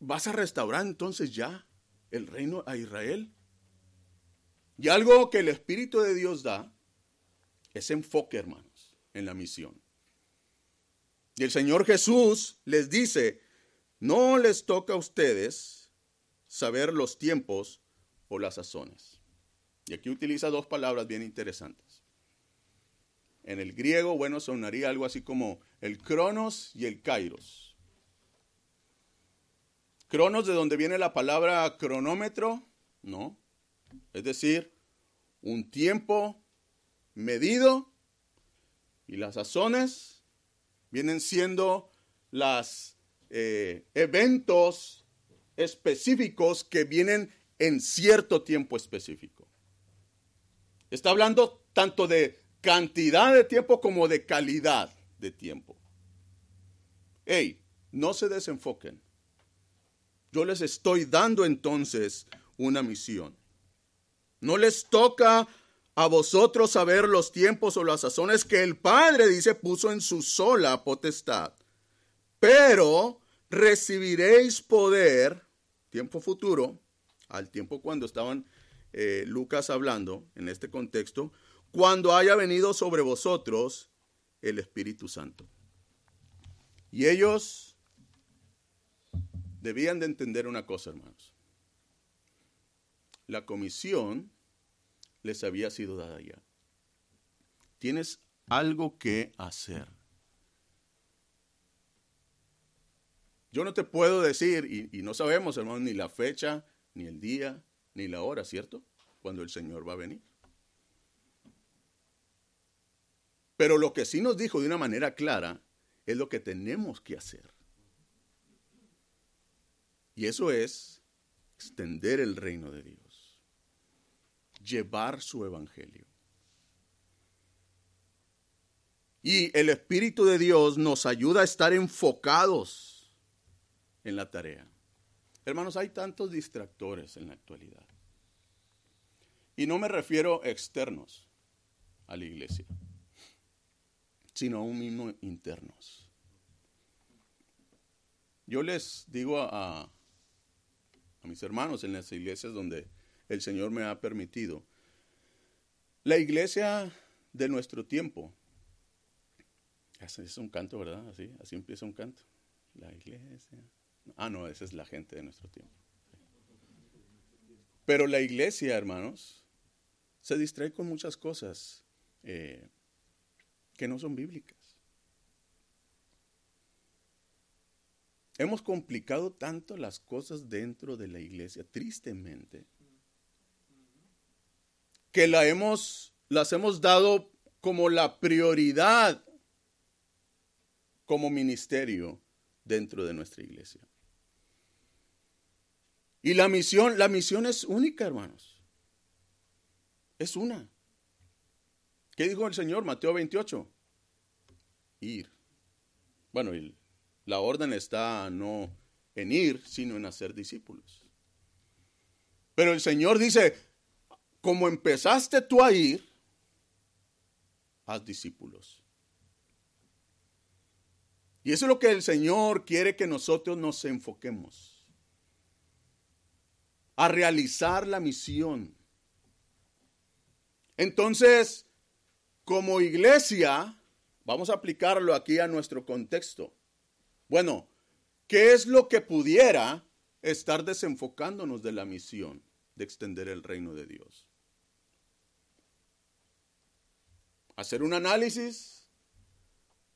¿Vas a restaurar entonces ya el reino a Israel? Y algo que el Espíritu de Dios da es enfoque, hermanos, en la misión. Y el Señor Jesús les dice, no les toca a ustedes saber los tiempos o las sazones. Y aquí utiliza dos palabras bien interesantes. En el griego, bueno, sonaría algo así como el cronos y el kairos. Cronos de donde viene la palabra cronómetro, ¿no? Es decir, un tiempo medido y las sazones vienen siendo los eh, eventos específicos que vienen en cierto tiempo específico. Está hablando tanto de cantidad de tiempo como de calidad de tiempo. Hey, no se desenfoquen. Yo les estoy dando entonces una misión. No les toca a vosotros saber los tiempos o las sazones que el Padre, dice, puso en su sola potestad. Pero recibiréis poder, tiempo futuro, al tiempo cuando estaban eh, Lucas hablando en este contexto, cuando haya venido sobre vosotros el Espíritu Santo. Y ellos debían de entender una cosa, hermanos. La comisión les había sido dada ya. Tienes algo que hacer. Yo no te puedo decir, y, no sabemos, hermano, ni la fecha, ni el día, ni la hora, ¿cierto? Cuando el Señor va a venir. Pero lo que sí nos dijo de una manera clara es lo que tenemos que hacer. Y eso es extender el reino de Dios llevar su evangelio. Y el Espíritu de Dios nos ayuda a estar enfocados en la tarea. Hermanos, hay tantos distractores en la actualidad. Y no me refiero externos a la iglesia, sino aún mismo internos. Yo les digo a, mis hermanos en las iglesias donde el Señor me ha permitido. La iglesia de nuestro tiempo. Es un canto, ¿verdad? Así, así empieza un canto. La iglesia. Ah, no, esa es la gente de nuestro tiempo. Pero la iglesia, hermanos, se distrae con muchas cosas eh, que no son bíblicas. Hemos complicado tanto las cosas dentro de la iglesia, tristemente, que la hemos, las hemos dado como la prioridad como ministerio dentro de nuestra iglesia. Y la misión, la misión es única, hermanos. Es una. ¿Qué dijo el Señor? Mateo 28. Ir. Bueno, la orden está no en ir, sino en hacer discípulos. Pero el Señor dice, como empezaste tú a ir, haz discípulos. Y eso es lo que el Señor quiere que nosotros nos enfoquemos. A realizar la misión. Entonces, como iglesia, vamos a aplicarlo aquí a nuestro contexto. Bueno, ¿qué es lo que pudiera estar desenfocándonos de la misión de extender el reino de Dios? Hacer un análisis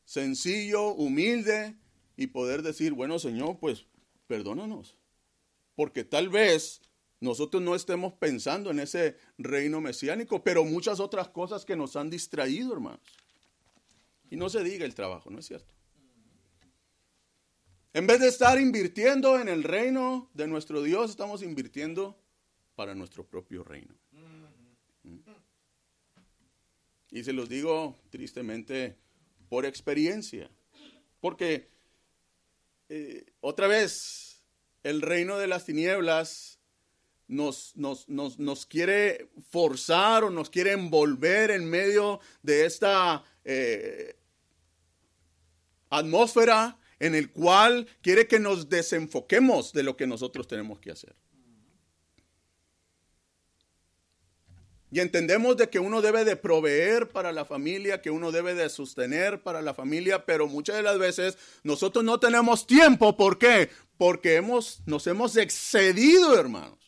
sencillo, humilde y poder decir, bueno Señor, pues perdónanos. Porque tal vez nosotros no estemos pensando en ese reino mesiánico, pero muchas otras cosas que nos han distraído, hermanos. Y no se diga el trabajo, ¿no es cierto? En vez de estar invirtiendo en el reino de nuestro Dios, estamos invirtiendo para nuestro propio reino. ¿Mm? Y se los digo tristemente por experiencia. Porque, eh, otra vez, el reino de las tinieblas nos, nos, quiere forzar o nos quiere envolver en medio de esta eh, atmósfera en el cual quiere que nos desenfoquemos de lo que nosotros tenemos que hacer. Y entendemos de que uno debe de proveer para la familia, que uno debe de sostener para la familia, pero muchas de las veces nosotros no tenemos tiempo. ¿Por qué? Porque hemos, nos hemos excedido, hermanos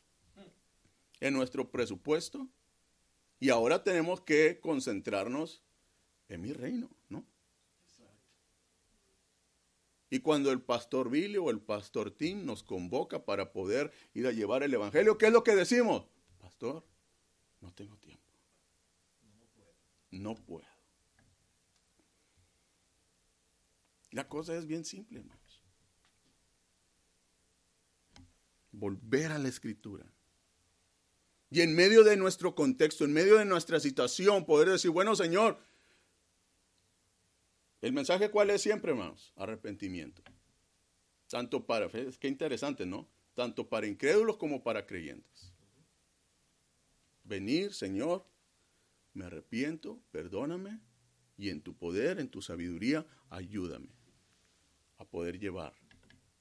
en nuestro presupuesto y ahora tenemos que concentrarnos en mi reino, ¿no? Y cuando el pastor Billy o el pastor Tim nos convoca para poder ir a llevar el evangelio, ¿qué es lo que decimos? Pastor, no tengo tiempo. No puedo. La cosa es bien simple, hermanos. Volver a la escritura y en medio de nuestro contexto, en medio de nuestra situación, poder decir, bueno, Señor, el mensaje cuál es siempre, hermanos? Arrepentimiento. Tanto para, que interesante, ¿no? Tanto para incrédulos como para creyentes. Venir, Señor, me arrepiento, perdóname, y en tu poder, en tu sabiduría, ayúdame a poder llevar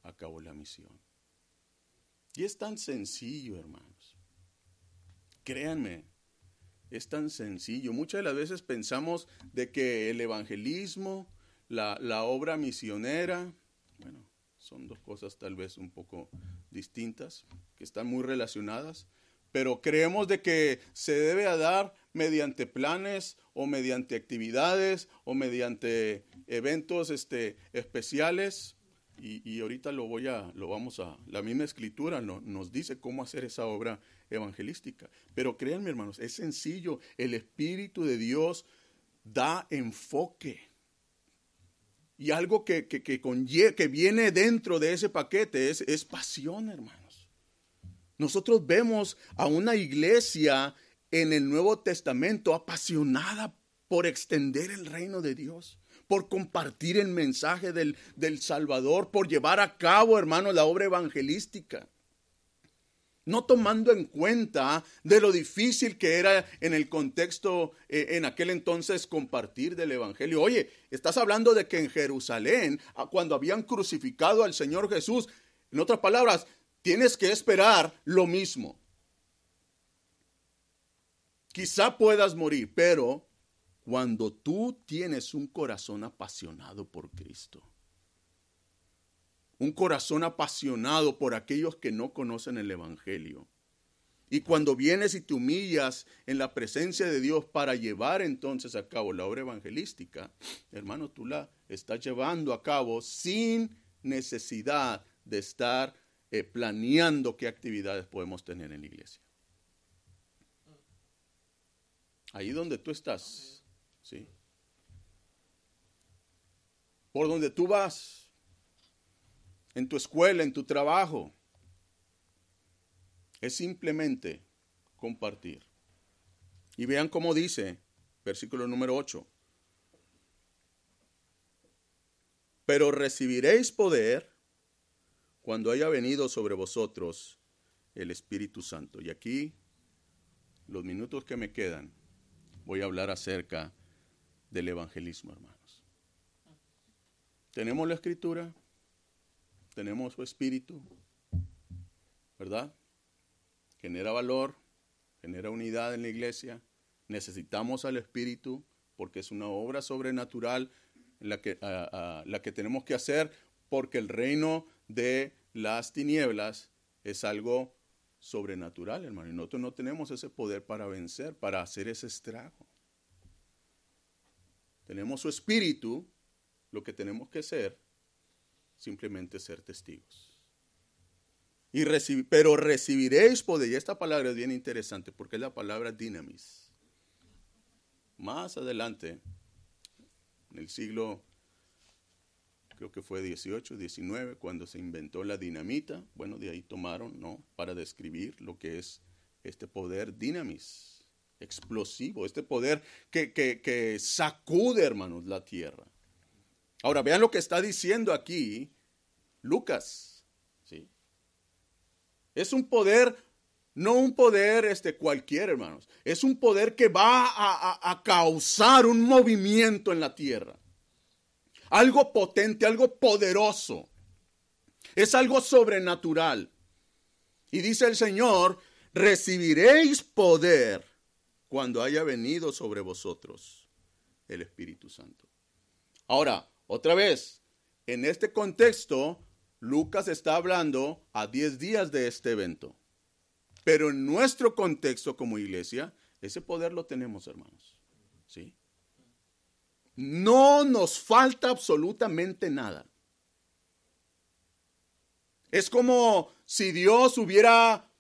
a cabo la misión. Y es tan sencillo, hermanos. Créanme, es tan sencillo. Muchas de las veces pensamos de que el evangelismo, la, obra misionera, bueno, son dos cosas tal vez un poco distintas, que están muy relacionadas, pero creemos de que se debe dar mediante planes o mediante actividades o mediante eventos este, especiales. Y, y, ahorita lo voy a, lo vamos a, la misma escritura nos dice cómo hacer esa obra evangelística. Pero créanme, hermanos, es sencillo. El Espíritu de Dios da enfoque. Y algo que, que, que, viene dentro de ese paquete es, es pasión, hermanos. Nosotros vemos a una iglesia en el Nuevo Testamento apasionada por extender el reino de Dios, por compartir el mensaje del, del Salvador, por llevar a cabo, hermanos, la obra evangelística no tomando en cuenta de lo difícil que era en el contexto eh, en aquel entonces compartir del Evangelio. Oye, estás hablando de que en Jerusalén, cuando habían crucificado al Señor Jesús, en otras palabras, tienes que esperar lo mismo. Quizá puedas morir, pero cuando tú tienes un corazón apasionado por Cristo, un corazón apasionado por aquellos que no conocen el Evangelio. Y cuando vienes y te humillas en la presencia de Dios para llevar entonces a cabo la obra evangelística, hermano, tú la estás llevando a cabo sin necesidad de estar eh, planeando qué actividades podemos tener en la iglesia. Ahí donde tú estás, ¿sí? Por donde tú vas, en tu escuela, en tu trabajo. Es simplemente compartir. Y vean cómo dice, versículo número 8. Pero recibiréis poder cuando haya venido sobre vosotros el Espíritu Santo. Y aquí, los minutos que me quedan, voy a hablar acerca del evangelismo, hermanos. Tenemos la escritura, tenemos su espíritu, ¿verdad? Genera valor, genera unidad en la iglesia. Necesitamos al espíritu porque es una obra sobrenatural la que, la que tenemos que hacer porque el reino de las tinieblas es algo sobrenatural, hermano. Y nosotros no tenemos ese poder para vencer, para hacer ese estrago. Tenemos su espíritu, lo que tenemos que ser, simplemente ser testigos. Y pero recibiréis poder. Y esta palabra es bien interesante porque es la palabra dinamis. Más adelante, en el siglo, creo que fue 18, 19, cuando se inventó la dinamita, bueno, de ahí tomaron, ¿no? Para describir lo que es este poder dinamis, explosivo, este poder que, que, que sacude, hermanos, la tierra. Ahora, vean lo que está diciendo aquí Lucas, ¿sí? Es un poder no un poder este, cualquier, hermanos. Es un poder que va a, causar un movimiento en la tierra. Algo potente, algo poderoso. Es algo sobrenatural. Y dice el Señor, recibiréis poder cuando haya venido sobre vosotros el Espíritu Santo. Ahora, otra vez, en este contexto, Lucas está hablando a 10 días de este evento. Pero en nuestro contexto como iglesia, ese poder lo tenemos, hermanos. ¿Sí? No nos falta absolutamente nada. Es como si Dios hubiera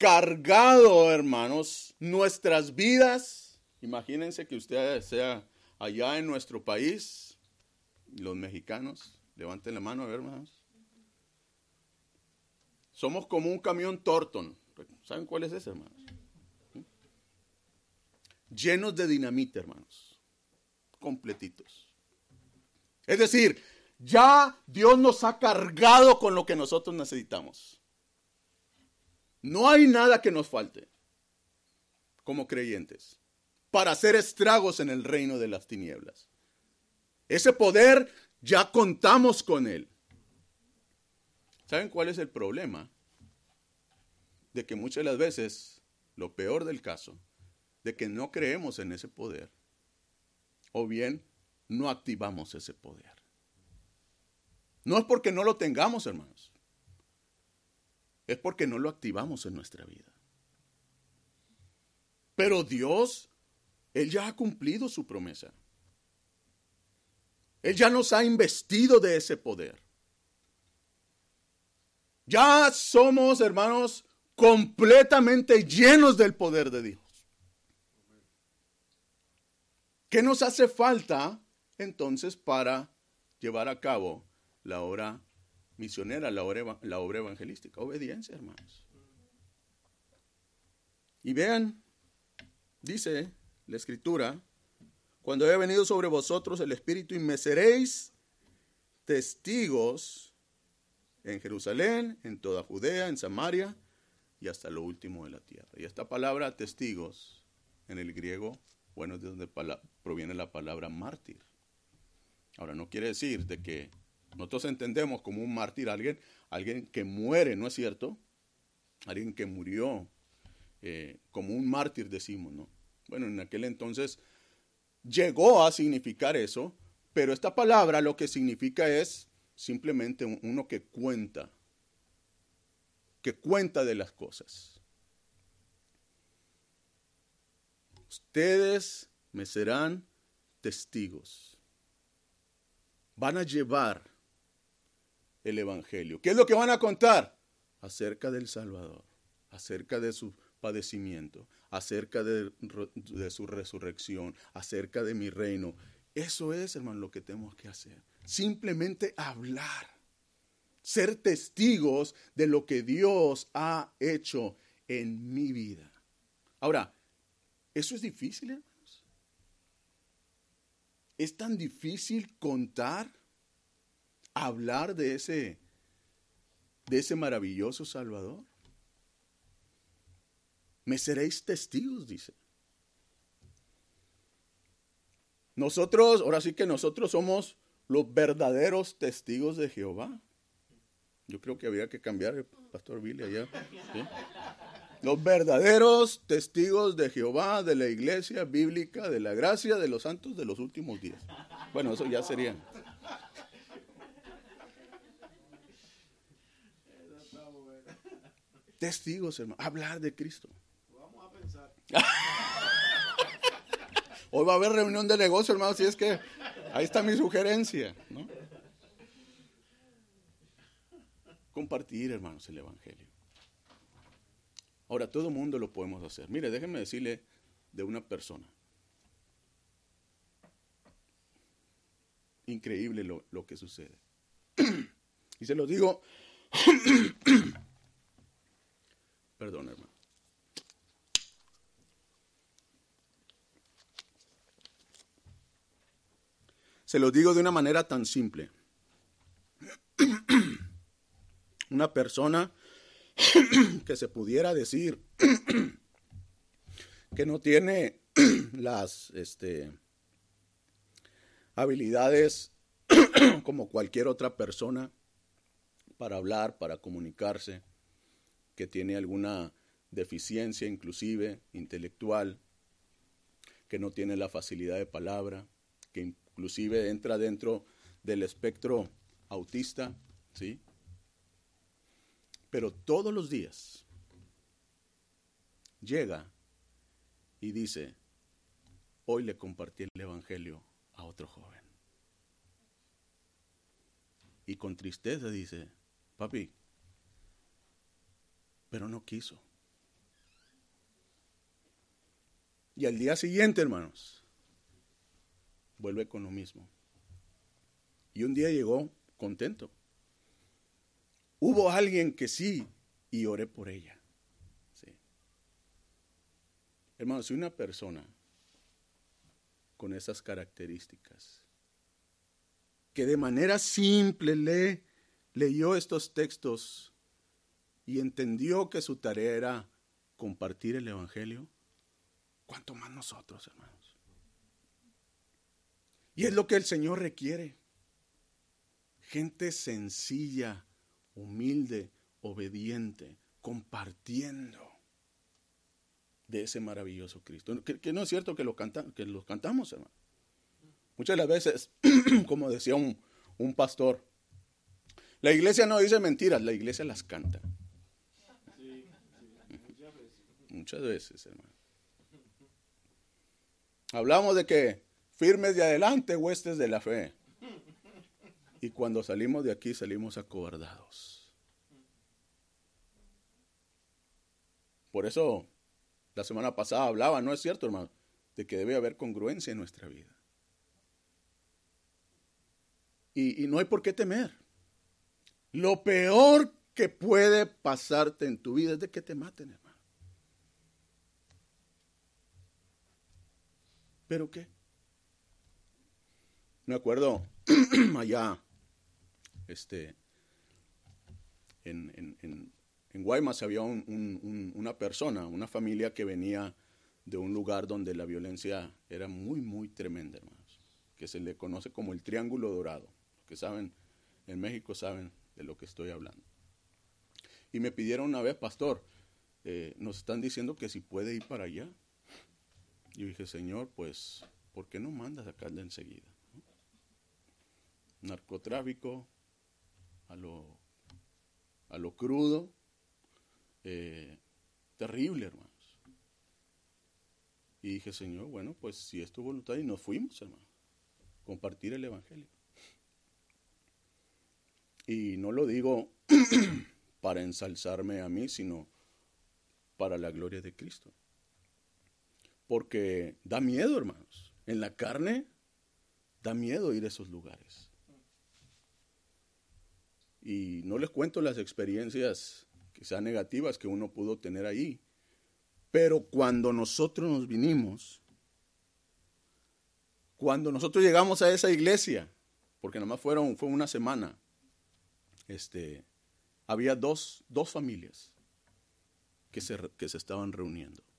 cargado, hermanos, nuestras vidas. Imagínense que usted sea allá en nuestro país, los mexicanos, levanten la mano a ver, hermanos. Somos como un camión Torton. ¿Saben cuál es ese, hermanos? Llenos de dinamita, hermanos. Completitos. Es decir, ya Dios nos ha cargado con lo que nosotros necesitamos. No hay nada que nos falte como creyentes para hacer estragos en el reino de las tinieblas. Ese poder ya contamos con él. ¿Saben cuál es el problema? de que muchas de las veces, lo peor del caso, de que no creemos en ese poder, o bien no activamos ese poder. No es porque no lo tengamos, hermanos. Es porque no lo activamos en nuestra vida. Pero Dios, Él ya ha cumplido su promesa. Él ya nos ha investido de ese poder. Ya somos, hermanos, completamente llenos del poder de Dios. ¿Qué nos hace falta entonces para llevar a cabo la obra misionera, la obra, la obra evangelística? Obediencia, hermanos. Y vean, dice la escritura, cuando haya venido sobre vosotros el Espíritu y me seréis testigos en Jerusalén, en toda Judea, en Samaria y hasta lo último de la tierra. Y esta palabra testigos en el griego, bueno, es de donde proviene la palabra mártir. Ahora, no quiere decir de que nosotros entendemos como un mártir alguien, alguien que muere, ¿no es cierto? Alguien que murió, eh, como un mártir decimos, ¿no? Bueno, en aquel entonces llegó a significar eso, pero esta palabra lo que significa es simplemente uno que cuenta, que cuenta de las cosas. Ustedes me serán testigos. Van a llevar el Evangelio. ¿Qué es lo que van a contar? Acerca del Salvador, acerca de su padecimiento, acerca de, de, su resurrección, acerca de mi reino. Eso es, hermano, lo que tenemos que hacer. Simplemente hablar ser testigos de lo que Dios ha hecho en mi vida. Ahora, Eso es difícil, hermanos. Es tan difícil contar, hablar de ese, de ese maravilloso Salvador. Me seréis testigos, dice. Nosotros, ahora sí que nosotros somos los verdaderos testigos de Jehová. Yo creo que había que cambiar el pastor Billy allá. Los verdaderos testigos de Jehová, de la iglesia bíblica, de la gracia de los santos de los últimos días. Bueno, eso ya sería. Testigos, hermano. Hablar de Cristo. Vamos a pensar. Hoy va a haber reunión de negocio, hermano, si es que ahí está mi sugerencia. Compartir, hermanos, el Evangelio. Ahora, todo el mundo lo podemos hacer. Mire, déjenme decirle de una persona. Increíble lo, lo que sucede. y se lo digo, perdón, hermano. Se lo digo de una manera tan simple. Una persona que se pudiera decir que no tiene las este, habilidades como cualquier otra persona para hablar, para comunicarse, que tiene alguna deficiencia inclusive intelectual, que no tiene la facilidad de palabra, que inclusive entra dentro del espectro autista, ¿sí? Pero todos los días llega y dice, hoy le compartí el Evangelio a otro joven. Y con tristeza dice, papi, pero no quiso. Y al día siguiente, hermanos, vuelve con lo mismo. Y un día llegó contento. Hubo alguien que sí y oré por ella. Sí. Hermano, si una persona con esas características, que de manera simple lee, leyó estos textos y entendió que su tarea era compartir el Evangelio, ¿cuánto más nosotros, hermano? Y es lo que el Señor requiere. Gente sencilla, humilde, obediente, compartiendo de ese maravilloso Cristo. Que, no es cierto que lo, que lo cantamos, hermano. Muchas de las veces, como decía un, un pastor, la iglesia no dice mentiras, la iglesia las canta. Muchas veces, hermano. Hablamos de que firmes de adelante, huestes de la fe. Y cuando salimos de aquí salimos acobardados. Por eso la semana pasada hablaba, ¿no es cierto, hermano? De que debe haber congruencia en nuestra vida. Y, y no hay por qué temer. Lo peor que puede pasarte en tu vida es de que te maten, hermano. ¿Pero qué? Me acuerdo allá, este, en, en, Guaymas había una persona, una familia que venía de un lugar donde la violencia era muy, muy tremenda, hermanos, que se le conoce como el Triángulo Dorado. Los que saben, en México saben de lo que estoy hablando. Y me pidieron una vez, pastor, eh, nos están diciendo que si puede ir para allá. Yo dije, Señor, pues, ¿por qué no mandas acá de enseguida? narcotráfico, a lo, a lo crudo, eh, terrible, hermanos. Y dije, Señor, bueno, pues si es tu voluntad, y nos fuimos, hermano, compartir el Evangelio. Y no lo digo para ensalzarme a mí, sino para la gloria de Cristo. Porque da miedo, hermanos. En la carne da miedo ir a esos lugares. Y no les cuento las experiencias quizá negativas que uno pudo tener ahí, Pero cuando nosotros nos vinimos, cuando nosotros llegamos a esa iglesia, porque nada más fueron, fue una semana, este, había dos, dos familias que se, que se estaban reuniendo.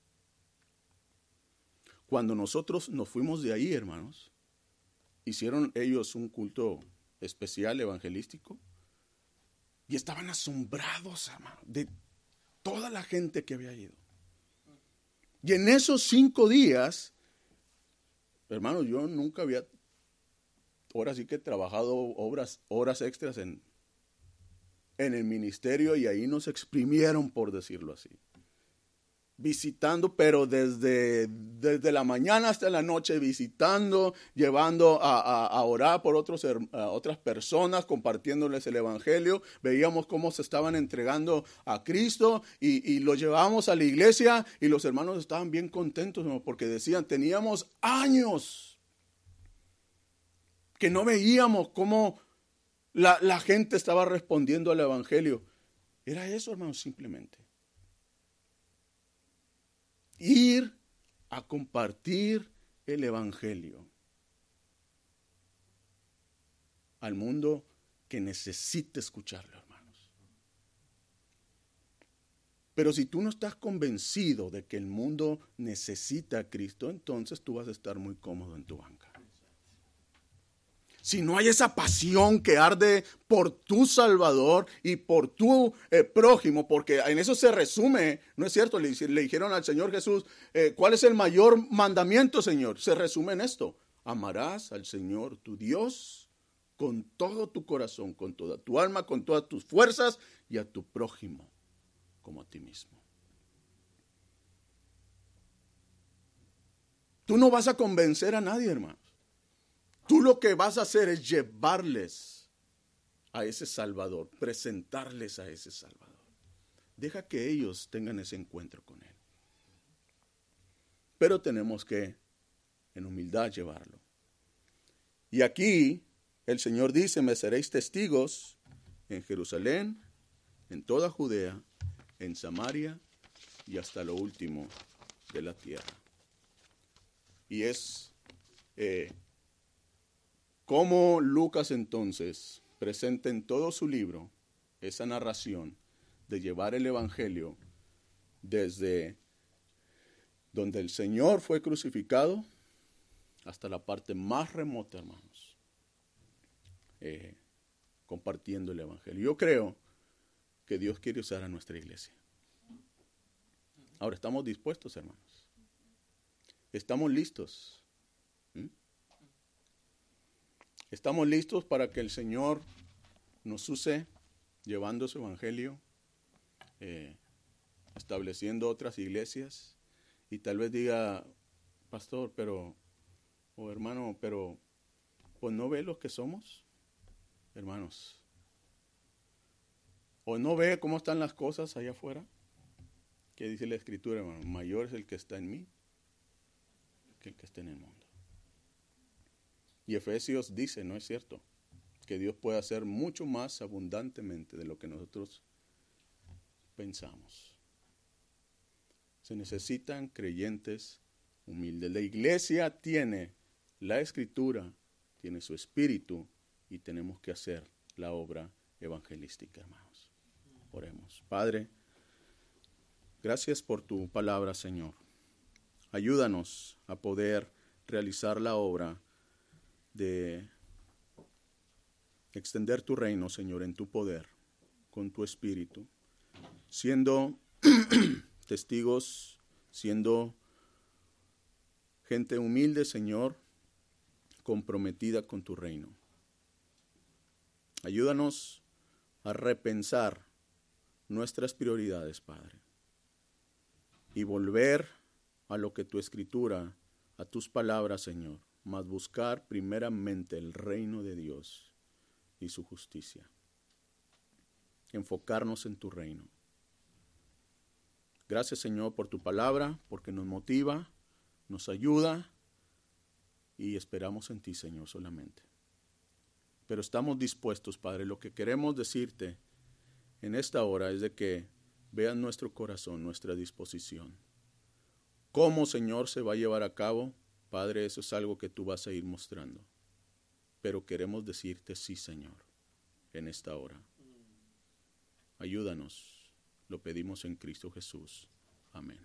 Cuando nosotros nos fuimos de ahí, hermanos, hicieron ellos un culto especial evangelístico y estaban asombrados, hermano, de toda la gente que había ido. Y en esos cinco días, hermano, yo nunca había, ahora sí que he trabajado obras, horas extras en, en el ministerio y ahí nos exprimieron, por decirlo así visitando, pero desde, desde la mañana hasta la noche, visitando, llevando a, orar por otros, otras personas, compartiéndoles el Evangelio. Veíamos cómo se estaban entregando a Cristo y, y lo llevábamos a la iglesia y los hermanos estaban bien contentos porque decían, teníamos años que no veíamos cómo la, la gente estaba respondiendo al Evangelio. Era eso, hermanos, simplemente ir a compartir el Evangelio al mundo que necesite escucharlo, hermanos. Pero si tú no estás convencido de que el mundo necesita a Cristo, entonces tú vas a estar muy cómodo en tu banca si no hay esa pasión que arde por tu Salvador y por tu eh, prójimo, porque en eso se resume, ¿no es cierto? Le, dijeron al Señor Jesús, eh, ¿cuál es el mayor mandamiento, Señor? Se resume en esto, amarás al Señor tu Dios con todo tu corazón, con toda tu alma, con todas tus fuerzas y a tu prójimo como a ti mismo. Tú no vas a convencer a nadie, hermano. Tú lo que vas a hacer es llevarles a ese Salvador, presentarles a ese Salvador. Deja que ellos tengan ese encuentro con Él. Pero tenemos que, en humildad, llevarlo. Y aquí el Señor dice, me seréis testigos en Jerusalén, en toda Judea, en Samaria y hasta lo último de la tierra. Y es eh, cómo Lucas entonces presenta en todo su libro esa narración de llevar el Evangelio desde donde el Señor fue crucificado hasta la parte más remota, hermanos, eh, compartiendo el Evangelio. Yo creo que Dios quiere usar a nuestra iglesia. Ahora, ¿estamos dispuestos, hermanos? ¿Estamos listos? Estamos listos para que el Señor nos use llevando su evangelio, eh, estableciendo otras iglesias y tal vez diga, pastor, pero, o hermano, pero, pues no ve lo que somos, hermanos. O no ve cómo están las cosas allá afuera. ¿Qué dice la escritura, hermano? Mayor es el que está en mí que el que está en el mundo. Y Efesios dice, ¿no es cierto? Que Dios puede hacer mucho más abundantemente de lo que nosotros pensamos. Se necesitan creyentes humildes. La iglesia tiene la escritura, tiene su espíritu y tenemos que hacer la obra evangelística, hermanos. Oremos. Padre, gracias por tu palabra, Señor. Ayúdanos a poder realizar la obra de extender tu reino, Señor, en tu poder, con tu espíritu, siendo testigos, siendo gente humilde, Señor, comprometida con tu reino. Ayúdanos a repensar nuestras prioridades, Padre, y volver a lo que tu escritura, a tus palabras, Señor, mas buscar primeramente el reino de Dios y su justicia. Enfocarnos en tu reino. Gracias Señor por tu palabra, porque nos motiva, nos ayuda y esperamos en ti Señor solamente. Pero estamos dispuestos, Padre, lo que queremos decirte en esta hora es de que vean nuestro corazón, nuestra disposición. ¿Cómo, Señor, se va a llevar a cabo? Padre, eso es algo que tú vas a ir mostrando. Pero queremos decirte sí, Señor, en esta hora. Ayúdanos. Lo pedimos en Cristo Jesús. Amén.